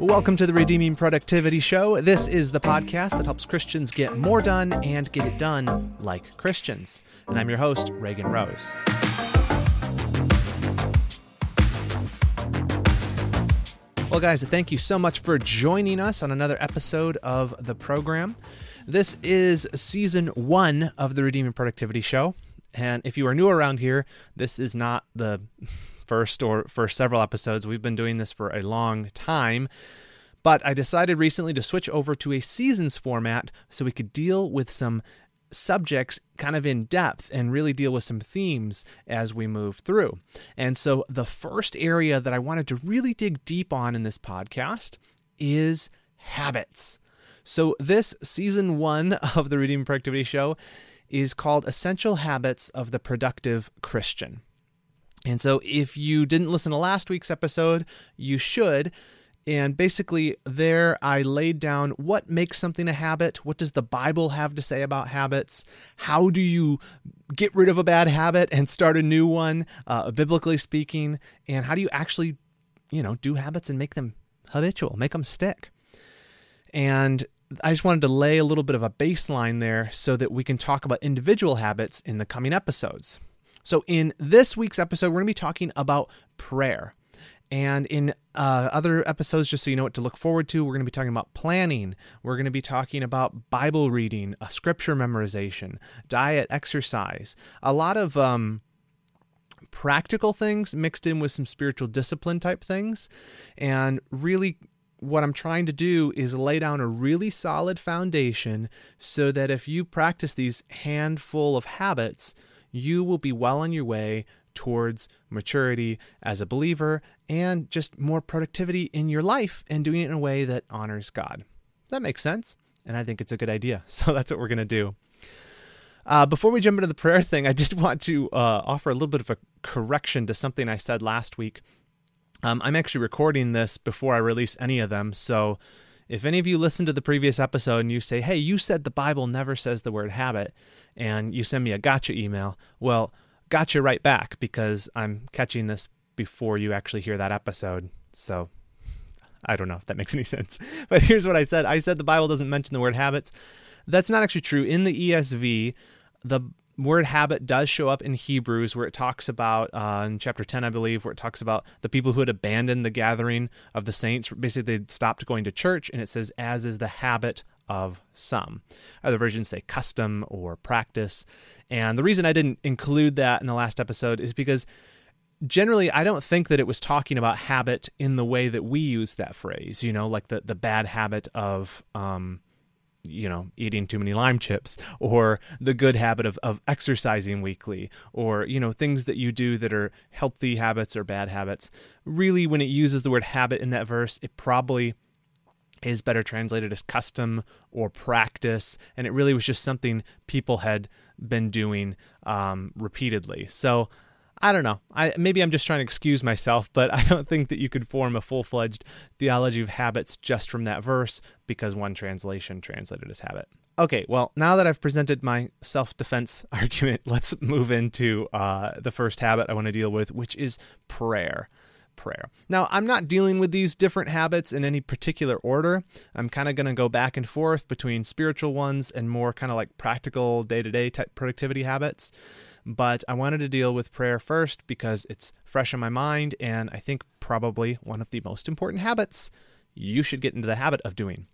Welcome to the Redeeming Productivity Show. This is the podcast that helps Christians get more done and get it done like Christians. And I'm your host, Reagan Rose. Well, guys, thank you so much for joining us on another episode of the program. This is season one of the Redeeming Productivity Show. And if you are new around here, this is not the first or for several episodes. We've been doing this for a long time. But I decided recently to switch over to a seasons format so we could deal with some subjects kind of in depth and really deal with some themes as we move through. And so the first area that I wanted to really dig deep on in this podcast is habits. So this season 1 of the Redeeming Productivity show is called Essential Habits of the Productive Christian. And so, if you didn't listen to last week's episode, you should. And basically, there I laid down what makes something a habit. What does the Bible have to say about habits? How do you get rid of a bad habit and start a new one, uh, biblically speaking? And how do you actually, you know, do habits and make them habitual, make them stick? And I just wanted to lay a little bit of a baseline there so that we can talk about individual habits in the coming episodes. So, in this week's episode, we're going to be talking about prayer. And in uh, other episodes, just so you know what to look forward to, we're going to be talking about planning. We're going to be talking about Bible reading, a scripture memorization, diet, exercise, a lot of um, practical things mixed in with some spiritual discipline type things. And really, what I'm trying to do is lay down a really solid foundation so that if you practice these handful of habits, you will be well on your way towards maturity as a believer and just more productivity in your life and doing it in a way that honors God. That makes sense. And I think it's a good idea. So that's what we're going to do. Uh, before we jump into the prayer thing, I did want to uh, offer a little bit of a correction to something I said last week. Um, I'm actually recording this before I release any of them. So if any of you listen to the previous episode and you say, hey, you said the Bible never says the word habit, and you send me a gotcha email, well, gotcha right back because I'm catching this before you actually hear that episode. So I don't know if that makes any sense. But here's what I said I said the Bible doesn't mention the word habits. That's not actually true. In the ESV, the word habit does show up in Hebrews, where it talks about, uh, in chapter 10, I believe, where it talks about the people who had abandoned the gathering of the saints. Basically, they stopped going to church, and it says, as is the habit of some. Other versions say custom or practice. And the reason I didn't include that in the last episode is because generally I don't think that it was talking about habit in the way that we use that phrase, you know, like the, the bad habit of, um, you know, eating too many lime chips or the good habit of, of exercising weekly or, you know, things that you do that are healthy habits or bad habits. Really, when it uses the word habit in that verse, it probably is better translated as custom or practice. And it really was just something people had been doing um, repeatedly. So, I don't know. I maybe I'm just trying to excuse myself, but I don't think that you could form a full-fledged theology of habits just from that verse because one translation translated as habit. Okay, well, now that I've presented my self-defense argument, let's move into uh, the first habit I want to deal with, which is prayer. Prayer. Now, I'm not dealing with these different habits in any particular order. I'm kind of going to go back and forth between spiritual ones and more kind of like practical day to day type productivity habits. But I wanted to deal with prayer first because it's fresh in my mind and I think probably one of the most important habits you should get into the habit of doing.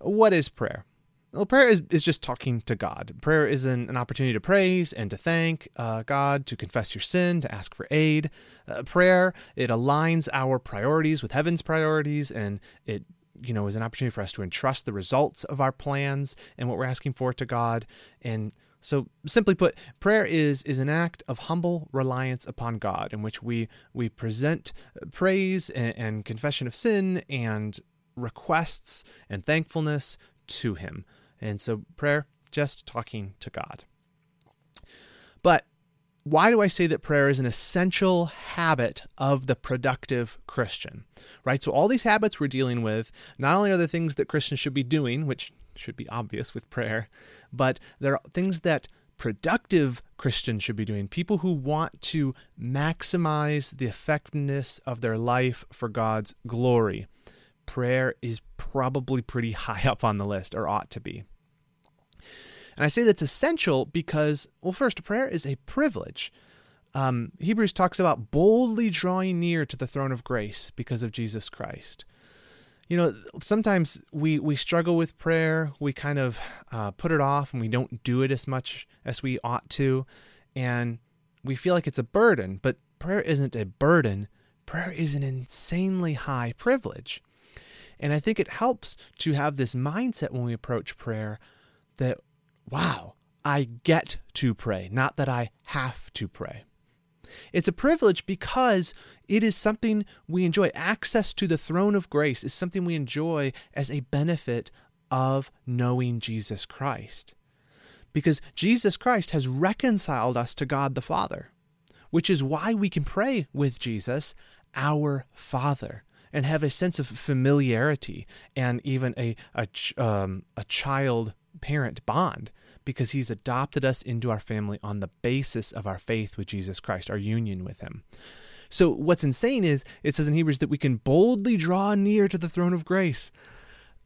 What is prayer? Well, prayer is, is just talking to God. Prayer is an, an opportunity to praise and to thank uh, God, to confess your sin, to ask for aid. Uh, prayer, it aligns our priorities with heaven's priorities and it you know is an opportunity for us to entrust the results of our plans and what we're asking for to God and so simply put, prayer is is an act of humble reliance upon God in which we we present uh, praise and, and confession of sin and requests and thankfulness to him. And so prayer just talking to God. But why do I say that prayer is an essential habit of the productive Christian? Right? So, all these habits we're dealing with, not only are the things that Christians should be doing, which should be obvious with prayer, but there are things that productive Christians should be doing. People who want to maximize the effectiveness of their life for God's glory. prayer is probably pretty high up on the list or ought to be. And I say that's essential because, well, first, prayer is a privilege. Um, Hebrews talks about boldly drawing near to the throne of grace because of Jesus Christ. You know, sometimes we, we struggle with prayer. We kind of uh, put it off and we don't do it as much as we ought to. And we feel like it's a burden, but prayer isn't a burden. Prayer is an insanely high privilege. And I think it helps to have this mindset when we approach prayer that wow, I get to pray, not that I have to pray. It's a privilege because it is something we enjoy. Access to the throne of grace is something we enjoy as a benefit of knowing Jesus Christ. Because Jesus Christ has reconciled us to God the Father, which is why we can pray with Jesus, our Father, and have a sense of familiarity and even a, a, um, a child parent bond because he's adopted us into our family on the basis of our faith with Jesus Christ, our union with him. So, what's insane is it says in Hebrews that we can boldly draw near to the throne of grace.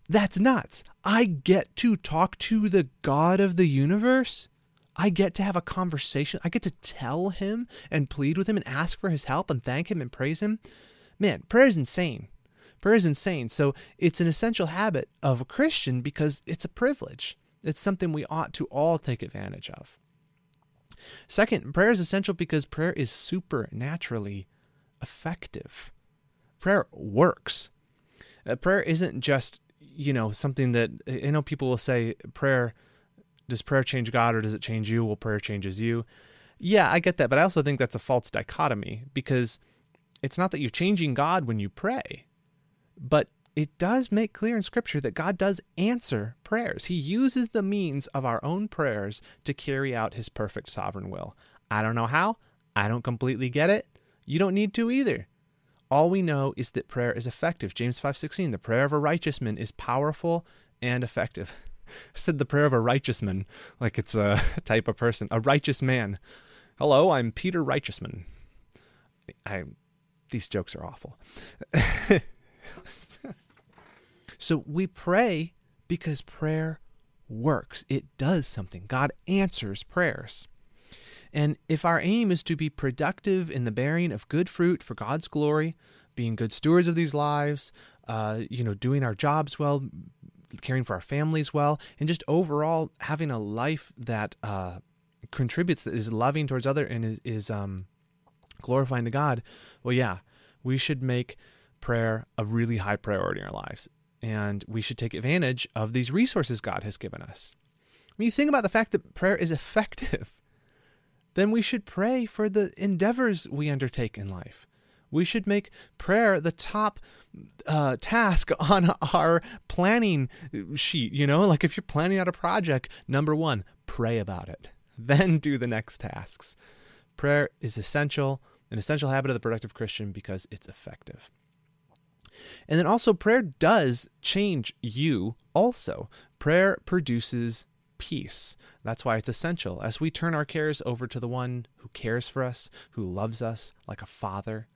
That's nuts. I get to talk to the God of the universe. I get to have a conversation. I get to tell him and plead with him and ask for his help and thank him and praise him. Man, prayer is insane. Prayer is insane. So it's an essential habit of a Christian because it's a privilege. It's something we ought to all take advantage of. Second, prayer is essential because prayer is supernaturally effective. Prayer works. Uh, prayer isn't just, you know, something that I know people will say prayer does prayer change God or does it change you? Well, prayer changes you. Yeah, I get that, but I also think that's a false dichotomy because it's not that you're changing God when you pray, but it does make clear in Scripture that God does answer prayers. He uses the means of our own prayers to carry out His perfect sovereign will. I don't know how. I don't completely get it. You don't need to either. All we know is that prayer is effective. James 5:16, the prayer of a righteous man is powerful and effective. I said the prayer of a righteous man like it's a type of person, a righteous man. Hello, I'm Peter Righteousman. I these jokes are awful. So we pray because prayer works, it does something. God answers prayers. And if our aim is to be productive in the bearing of good fruit for God's glory, being good stewards of these lives, uh, you know, doing our jobs well, caring for our families well, and just overall having a life that uh, contributes, that is loving towards other and is, is um, glorifying to God, well, yeah, we should make prayer a really high priority in our lives and we should take advantage of these resources God has given us. When you think about the fact that prayer is effective, then we should pray for the endeavors we undertake in life. We should make prayer the top uh, task on our planning sheet. You know, like if you're planning out a project, number one, pray about it, then do the next tasks. Prayer is essential, an essential habit of the productive Christian because it's effective. And then also, prayer does change you also. Prayer produces peace. That's why it's essential. As we turn our cares over to the one who cares for us, who loves us like a father,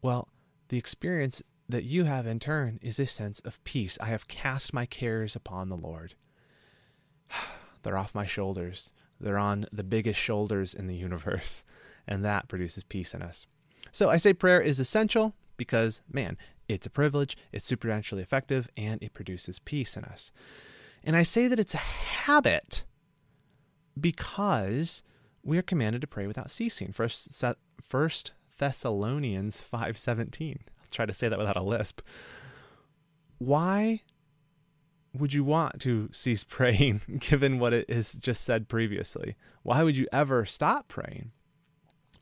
well, the experience that you have in turn is a sense of peace. I have cast my cares upon the Lord. They're off my shoulders. They're on the biggest shoulders in the universe, and that produces peace in us. So I say prayer is essential because, man, it's a privilege, it's supernaturally effective, and it produces peace in us. And I say that it's a habit because we are commanded to pray without ceasing. First, First Thessalonians 5:17. I'll try to say that without a lisp. Why would you want to cease praying given what it has just said previously? Why would you ever stop praying?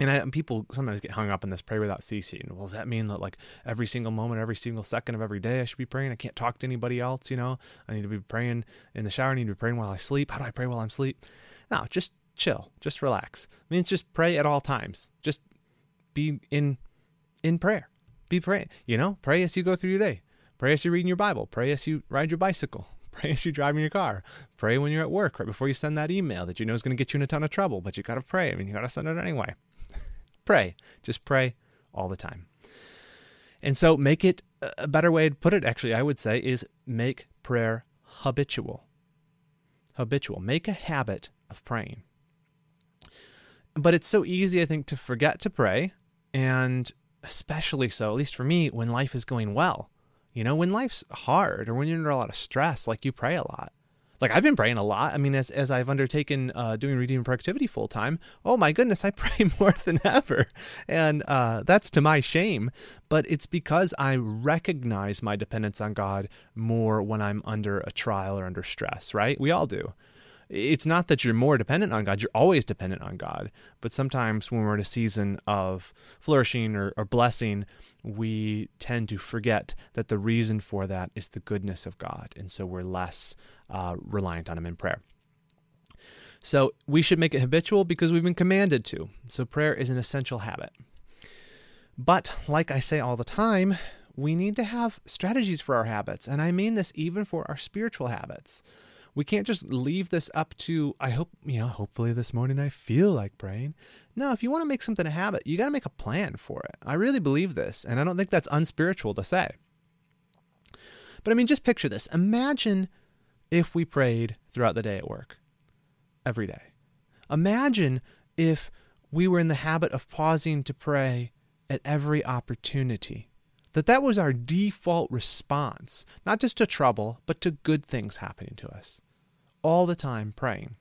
And, I, and people sometimes get hung up in this pray without ceasing. Well, does that mean that like every single moment, every single second of every day I should be praying? I can't talk to anybody else, you know? I need to be praying in the shower. I need to be praying while I sleep. How do I pray while I'm asleep? No, just chill. Just relax. I mean, it's just pray at all times. Just be in in prayer. Be praying. You know, pray as you go through your day. Pray as you're reading your Bible. Pray as you ride your bicycle. Pray as you're driving your car. Pray when you're at work, right before you send that email that you know is going to get you in a ton of trouble, but you got to pray. I mean, you got to send it anyway. Pray. Just pray all the time. And so make it uh, a better way to put it, actually, I would say, is make prayer habitual. Habitual. Make a habit of praying. But it's so easy, I think, to forget to pray, and especially so, at least for me, when life is going well. You know, when life's hard or when you're under a lot of stress, like you pray a lot like I've been praying a lot. I mean, as as I've undertaken uh, doing redeeming productivity full time, oh my goodness, I pray more than ever, and uh, that's to my shame. But it's because I recognize my dependence on God more when I'm under a trial or under stress. Right? We all do it's not that you're more dependent on God, you're always dependent on God. But sometimes when we're in a season of flourishing or, or, blessing, we tend to forget that the reason for that is the goodness of God. And so we're less uh, reliant on Him in prayer. So we should make it habitual because we've been commanded to. So prayer is an essential habit. But like I say all the time, we need to have strategies for our habits. And I mean this even for our spiritual habits we can't just leave this up to i hope you know hopefully this morning i feel like praying no if you want to make something a habit you got to make a plan for it i really believe this and i don't think that's unspiritual to say but i mean just picture this imagine if we prayed throughout the day at work every day imagine if we were in the habit of pausing to pray at every opportunity that that was our default response, not just to trouble, but to good things happening to us. All the time praying.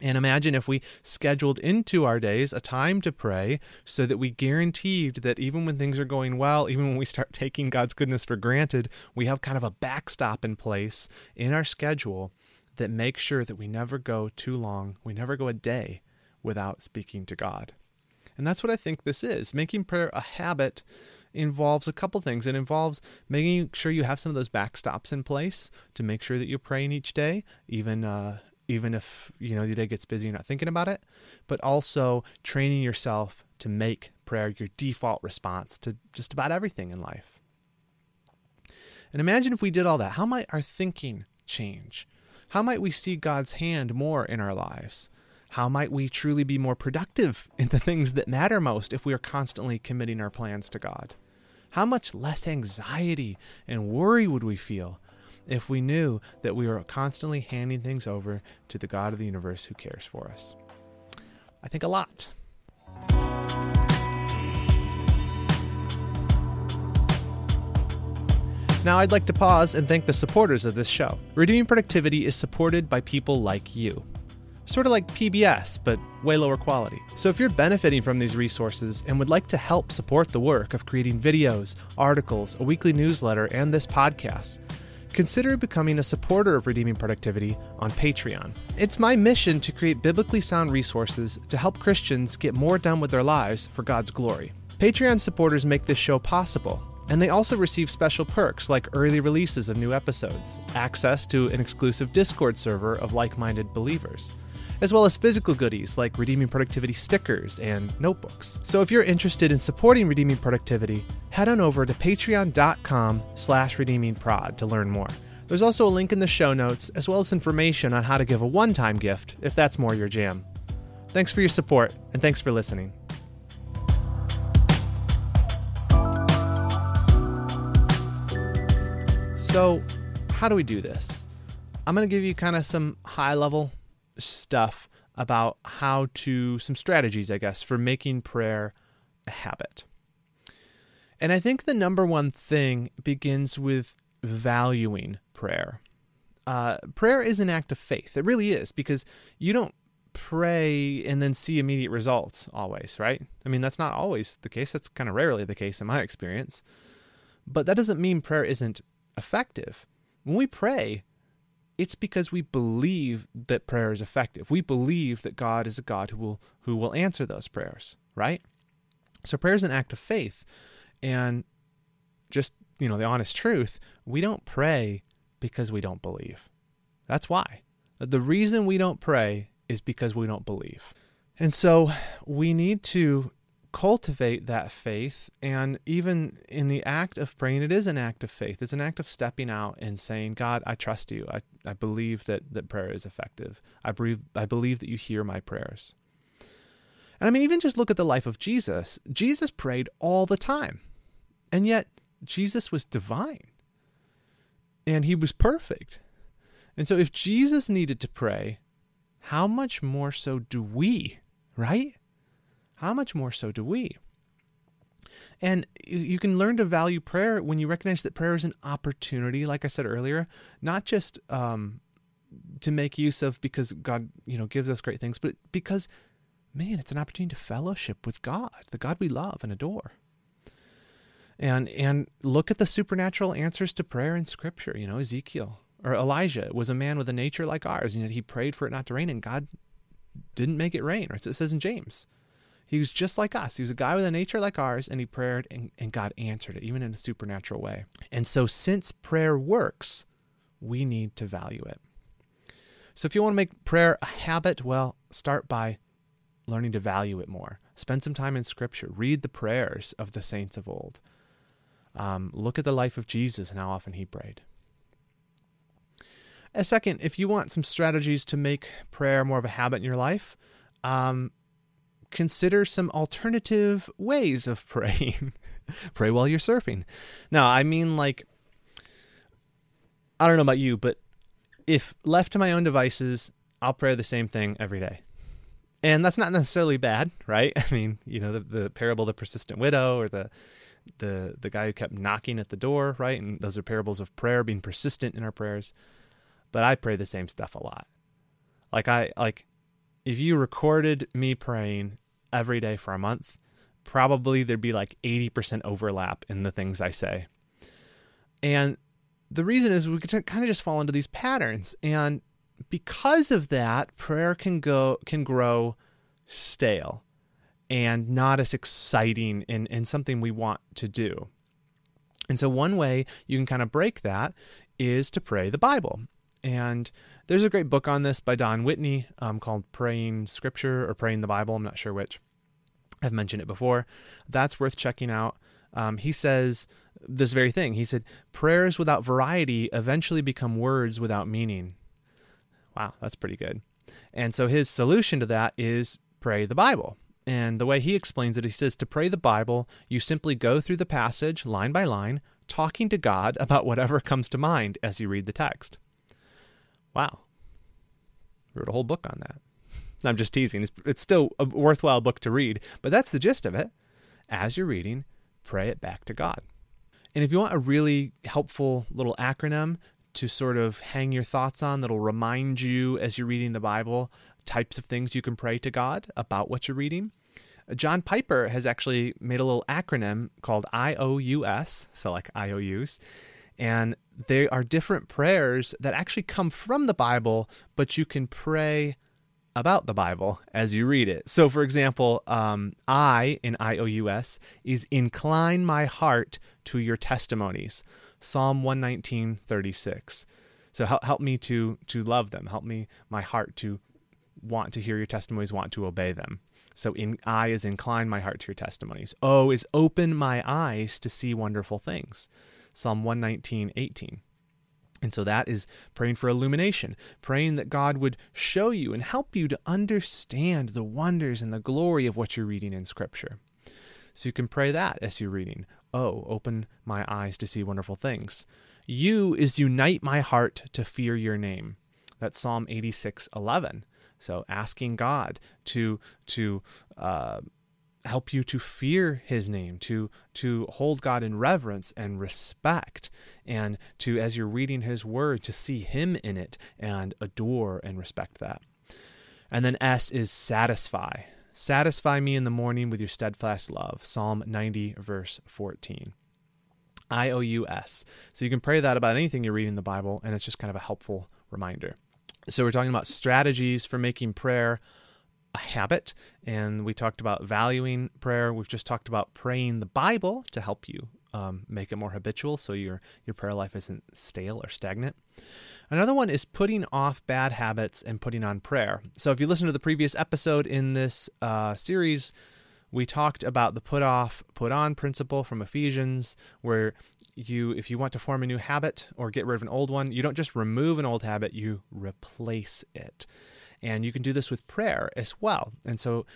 And imagine if we scheduled into our days a time to pray so that we guaranteed that even when things are going well, even when we start taking God's goodness for granted, we have kind of a backstop in place in our schedule that makes sure that we never go too long, we never go a day without speaking to God. And that's what I think this is making prayer a habit involves a couple things. It involves making sure you have some of those backstops in place to make sure that you're praying each day, even uh, even if you know the day gets busy, you're not thinking about it. But also training yourself to make prayer your default response to just about everything in life. And imagine if we did all that. How might our thinking change? How might we see God's hand more in our lives? How might we truly be more productive in the things that matter most if we are constantly committing our plans to God? How much less anxiety and worry would we feel if we knew that we were constantly handing things over to the God of the universe who cares for us? I think a lot. Now, I'd like to pause and thank the supporters of this show. Redeeming Productivity is supported by people like you sort of like PBS, but way lower quality. So if you're benefiting from these resources and would like to help support the work of creating videos, articles, a weekly newsletter, and this podcast, consider becoming a supporter of Redeeming Productivity on Patreon. It's my mission to create biblically sound resources to help Christians get more done with their lives for God's glory. Patreon supporters make this show possible, and they also receive special perks like early releases of new episodes, access to an exclusive Discord server of like minded believers as well as physical goodies like Redeeming Productivity stickers and notebooks. So if you're interested in supporting Redeeming Productivity, head on over to patreon.com slash redeemingprod to learn more. There's also a link in the show notes, as well as information on how to give a one-time gift if that's more your jam. Thanks for your support, and thanks for listening. So, how do we do this? I'm going to give you kind of some high level stuff about how to, some strategies, I guess, for making prayer a habit. And I think the number one thing begins with valuing prayer. Uh, prayer is an act of faith. It really is, because you don't pray and then see immediate results always, right? I mean, that's not always the case. That's kind of rarely the case in my experience. But that doesn't mean prayer isn't effective. When we pray, it's because we believe that prayer is effective. We believe that God is a God who will who will answer those prayers, right? So prayer is an act of faith. And just, you know, the honest truth, we don't pray because we don't believe. That's why. The reason we don't pray is because we don't believe. And so we need to cultivate that faith. And even in the act of praying, it is an act of faith. It's an act of stepping out and saying, God, I trust you. I, I believe that, that prayer is effective. I believe, I believe that you hear my prayers. And I mean, even just look at the life of Jesus. Jesus prayed all the time. And yet, Jesus was divine and he was perfect. And so, if Jesus needed to pray, how much more so do we, right? How much more so do we? And you can learn to value prayer when you recognize that prayer is an opportunity, like I said earlier, not just um, to make use of because God, you know, gives us great things, but because, man, it's an opportunity to fellowship with God, the God we love and adore. And and look at the supernatural answers to prayer in Scripture. You know, Ezekiel or Elijah was a man with a nature like ours, and yet he prayed for it not to rain, and God didn't make it rain. Right? It says in James. He was just like us. He was a guy with a nature like ours, and he prayed, and, and God answered it, even in a supernatural way. And so, since prayer works, we need to value it. So, if you want to make prayer a habit, well, start by learning to value it more. Spend some time in Scripture. Read the prayers of the saints of old. Um, look at the life of Jesus and how often he prayed. A second, if you want some strategies to make prayer more of a habit in your life, um, consider some alternative ways of praying. Pray while you're surfing. Now, I mean, like, I don't know about you, but if left to my own devices, I'll pray the same thing every day. And that's not necessarily bad, right? I mean, you know, the, the parable of the persistent widow or the the the guy who kept knocking at the door, right? And those are parables of prayer, being persistent in our prayers. But I pray the same stuff a lot. Like I like if you recorded me praying every day for a month, probably there'd be like 80% overlap in the things I say. And the reason is we kind of just fall into these patterns. And because of that, prayer can go can grow stale and not as exciting and, and something we want to do. And so one way you can kind of break that is to pray the Bible. And there's a great book on this by Don Whitney um, called Praying Scripture or Praying the Bible. I'm not sure which. I've mentioned it before. That's worth checking out. Um, he says this very thing. He said, Prayers without variety eventually become words without meaning. Wow, that's pretty good. And so his solution to that is pray the Bible. And the way he explains it, he says to pray the Bible, you simply go through the passage line by line, talking to God about whatever comes to mind as you read the text. Wow. Wrote a whole book on that. I'm just teasing. It's, it's still a worthwhile book to read, but that's the gist of it. As you're reading, pray it back to God. And if you want a really helpful little acronym to sort of hang your thoughts on that'll remind you as you're reading the Bible types of things you can pray to God about what you're reading, uh, John Piper has actually made a little acronym called IOUS, so like IOUs, and they are different prayers that actually come from the Bible, but you can pray about the Bible as you read it. So, for example, um, I in IOUS is incline my heart to your testimonies. Psalm 119, 36. So help, help me to to love them. Help me my heart to want to hear your testimonies, want to obey them. So in I is incline my heart to your testimonies. O is open my eyes to see wonderful things. Psalm 119, 18. And so that is praying for illumination, praying that God would show you and help you to understand the wonders and the glory of what you're reading in Scripture. So you can pray that as you're reading. Oh, open my eyes to see wonderful things. You is unite my heart to fear your name. That's Psalm 86, 11. So asking God to to uh, help you to fear his name to to hold god in reverence and respect and to as you're reading his word to see him in it and adore and respect that. And then s is satisfy. Satisfy me in the morning with your steadfast love. Psalm 90 verse 14 ious so you can pray that about anything you're reading in the bible and it's just kind of a helpful reminder. So we're talking about strategies for making prayer a habit. And we talked about valuing prayer. We've just talked about praying the Bible to help you um, make it more habitual so your, your prayer life isn't stale or stagnant. Another one is putting off bad habits and putting on prayer. So if you listen to the previous episode in this uh, series, we talked about the put off, put on principle from Ephesians, where you, if you want to form a new habit or get rid of an old one, you don't just remove an old habit, you replace it. And you can do this with prayer as well. And so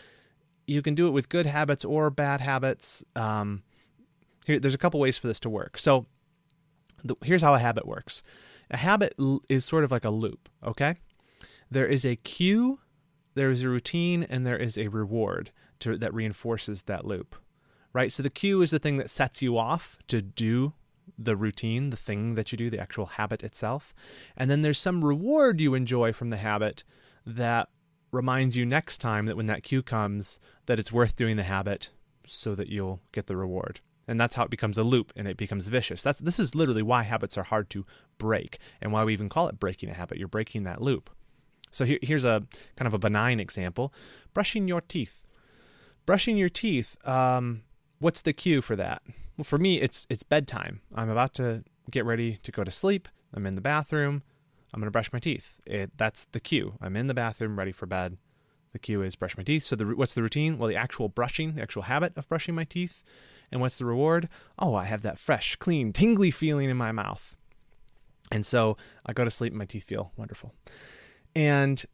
you can do it with good habits or bad habits. Um, Here, there's a couple ways for this to work. So the, here's how a habit works. A habit l- is sort of like a loop. Okay, there is a cue, there is a routine, and there is a reward to, that reinforces that loop. Right. So the cue is the thing that sets you off to do the routine, the thing that you do, the actual habit itself. And then there's some reward you enjoy from the habit that reminds you next time that when that cue comes that it's worth doing the habit so that you'll get the reward. And that's how it becomes a loop and it becomes vicious. That's this is literally why habits are hard to break and why we even call it breaking a habit. You're breaking that loop. So here, here's a kind of a benign example: brushing your teeth. Brushing your teeth. Um, what's the cue for that? Well, for me, it's it's bedtime. I'm about to get ready to go to sleep. I'm in the bathroom. I'm going to brush my teeth. It, that's the cue. I'm in the bathroom, ready for bed. The cue is brush my teeth. So the, what's the routine? Well, the actual brushing, the actual habit of brushing my teeth. And what's the reward? Oh, I have that fresh, clean, tingly feeling in my mouth. And so I go to sleep and my teeth feel wonderful. And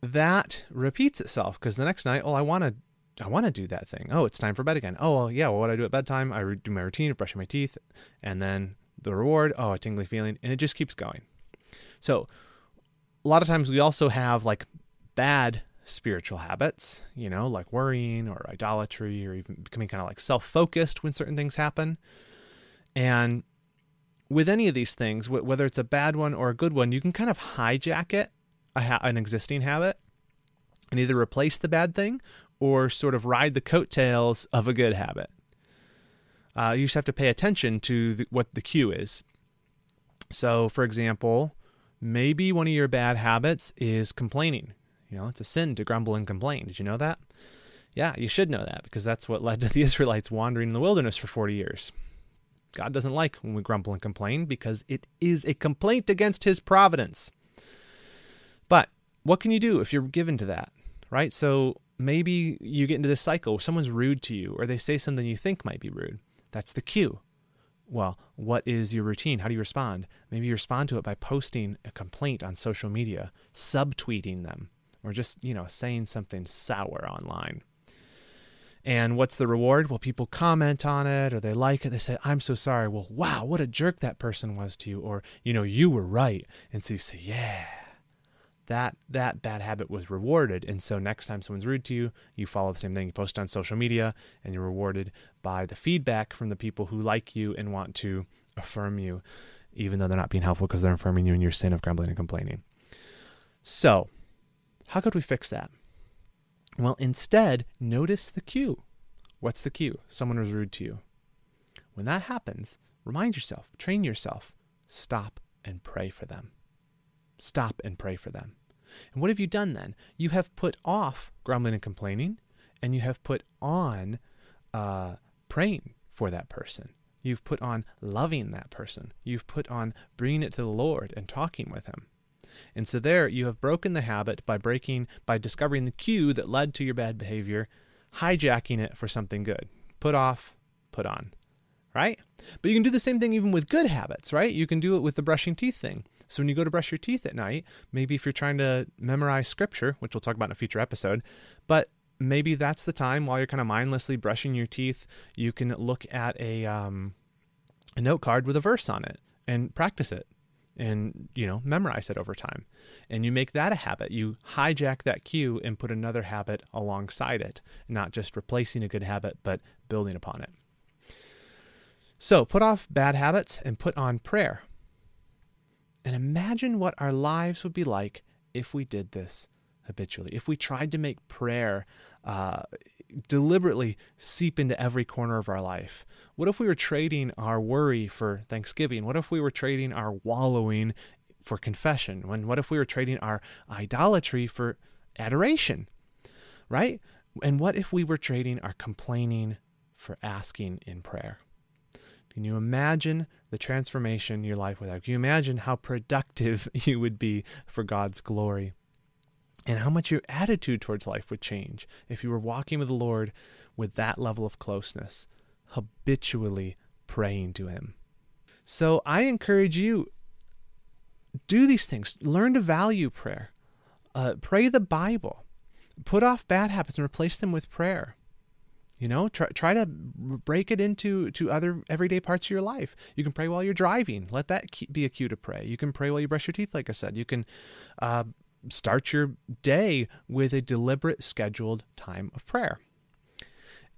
that repeats itself because the next night, oh, I want to I want to do that thing. Oh, it's time for bed again. Oh, well, yeah. Well, what I do at bedtime, I do my routine of brushing my teeth, and then the reward. Oh, a tingly feeling, and it just keeps going. So, a lot of times we also have like bad spiritual habits, you know, like worrying or idolatry or even becoming kind of like self focused when certain things happen. And with any of these things, whether it's a bad one or a good one, you can kind of hijack it, an existing habit, and either replace the bad thing or sort of ride the coattails of a good habit. Uh, you just have to pay attention to the, what the cue is. So, for example, maybe one of your bad habits is complaining. You know, it's a sin to grumble and complain. Did you know that? Yeah, you should know that because that's what led to the Israelites wandering in the wilderness for 40 years. God doesn't like when we grumble and complain because it is a complaint against his providence. But what can you do if you're given to that, right? So maybe you get into this cycle someone's rude to you or they say something you think might be rude. That's the cue well, what is your routine? How do you respond? Maybe you respond to it by posting a complaint on social media, subtweeting them, or just, you know, saying something sour online. And what's the reward? Well, people comment on it or they like it. They say, I'm so sorry. Well, wow, what a jerk that person was to you. Or, you know, you were right. And so you say, yeah, that that bad habit was rewarded. And so next time someone's rude to you you follow the same thing you post on social media and you're rewarded by the feedback from the people who like you and want to affirm you even though they're not being helpful because they're affirming you in your sin of grumbling and complaining. So how could we fix that? Well instead notice the cue. What's the cue? Someone was rude to you. When that happens remind yourself train yourself stop and pray for them. Stop and pray for them and what have you done then? You have put off grumbling and complaining, and you have put on uh, praying for that person. You've put on loving that person. You've put on bringing it to the Lord and talking with Him. And so there you have broken the habit by breaking, by discovering the cue that led to your bad behavior, hijacking it for something good. Put off, put on. Right? But you can do the same thing even with good habits, right? You can do it with the brushing teeth thing. So when you go to brush your teeth at night, maybe if you're trying to memorize scripture, which we'll talk about in a future episode, but maybe that's the time while you're kind of mindlessly brushing your teeth, you can look at a um, a note card with a verse on it and practice it and you know memorize it over time. And you make that a habit. You hijack that cue and put another habit alongside it not just replacing a good habit but building upon it. So put off bad habits and put on prayer and imagine what our lives would be like if we did this habitually, if we tried to make prayer uh, deliberately seep into every corner of our life. What if we were trading our worry for thanksgiving? What if we were trading our wallowing for confession? When what if we were trading our idolatry for adoration? Right? And what if we were trading our complaining for asking in prayer? Can you imagine the transformation your life would have? Can you imagine how productive you would be for God's glory? And how much your attitude towards life would change if you were walking with the Lord with that level of closeness, habitually praying to Him. So I encourage you do these things. Learn to value prayer. Uh, pray the Bible. Put off bad habits and replace them with prayer. You know, try, try to break it into to other everyday parts of your life. You can pray while you're driving. Let that be a cue to pray. You can pray while you brush your teeth, like I said. You can uh, start your day with a deliberate, scheduled time of prayer.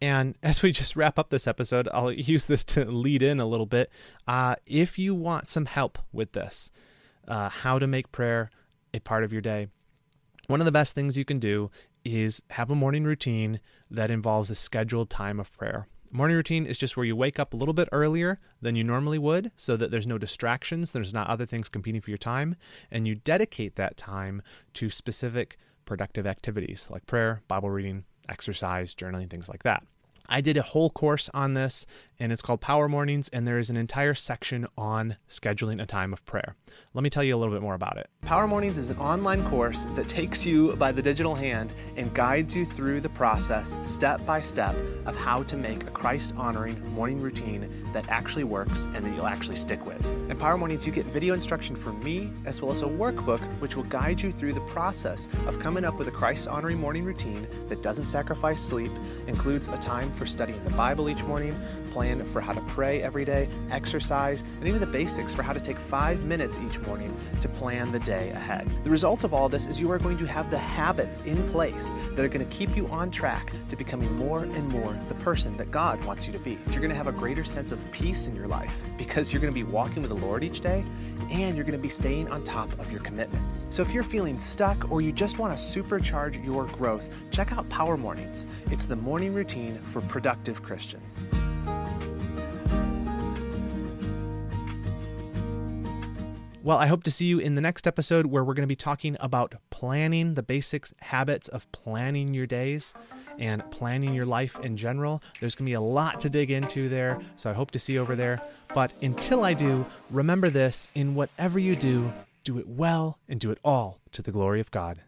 And as we just wrap up this episode, I'll use this to lead in a little bit. Uh, if you want some help with this, uh, how to make prayer a part of your day, one of the best things you can do is have a morning routine that involves a scheduled time of prayer. Morning routine is just where you wake up a little bit earlier than you normally would so that there's no distractions, there's not other things competing for your time, and you dedicate that time to specific productive activities like prayer, Bible reading, exercise, journaling, things like that. I did a whole course on this, and it's called Power Mornings, and there is an entire section on scheduling a time of prayer. Let me tell you a little bit more about it. Power Mornings is an online course that takes you by the digital hand and guides you through the process, step by step, of how to make a Christ honoring morning routine that actually works and that you'll actually stick with. In Power Mornings, you get video instruction from me, as well as a workbook which will guide you through the process of coming up with a Christ honoring morning routine that doesn't sacrifice sleep, includes a time for studying the Bible each morning, plan for how to pray every day, exercise, and even the basics for how to take five minutes each morning to plan the day ahead. The result of all this is you are going to have the habits in place that are going to keep you on track to becoming more and more the person that God wants you to be. You're going to have a greater sense of peace in your life because you're going to be walking with the Lord each day and you're going to be staying on top of your commitments. So if you're feeling stuck or you just want to supercharge your growth, check out Power Mornings. It's the morning routine for productive Christians. Well, I hope to see you in the next episode where we're going to be talking about planning the basics habits of planning your days and planning your life in general. There's going to be a lot to dig into there, so I hope to see you over there. But until I do, remember this in whatever you do, do it well and do it all to the glory of God.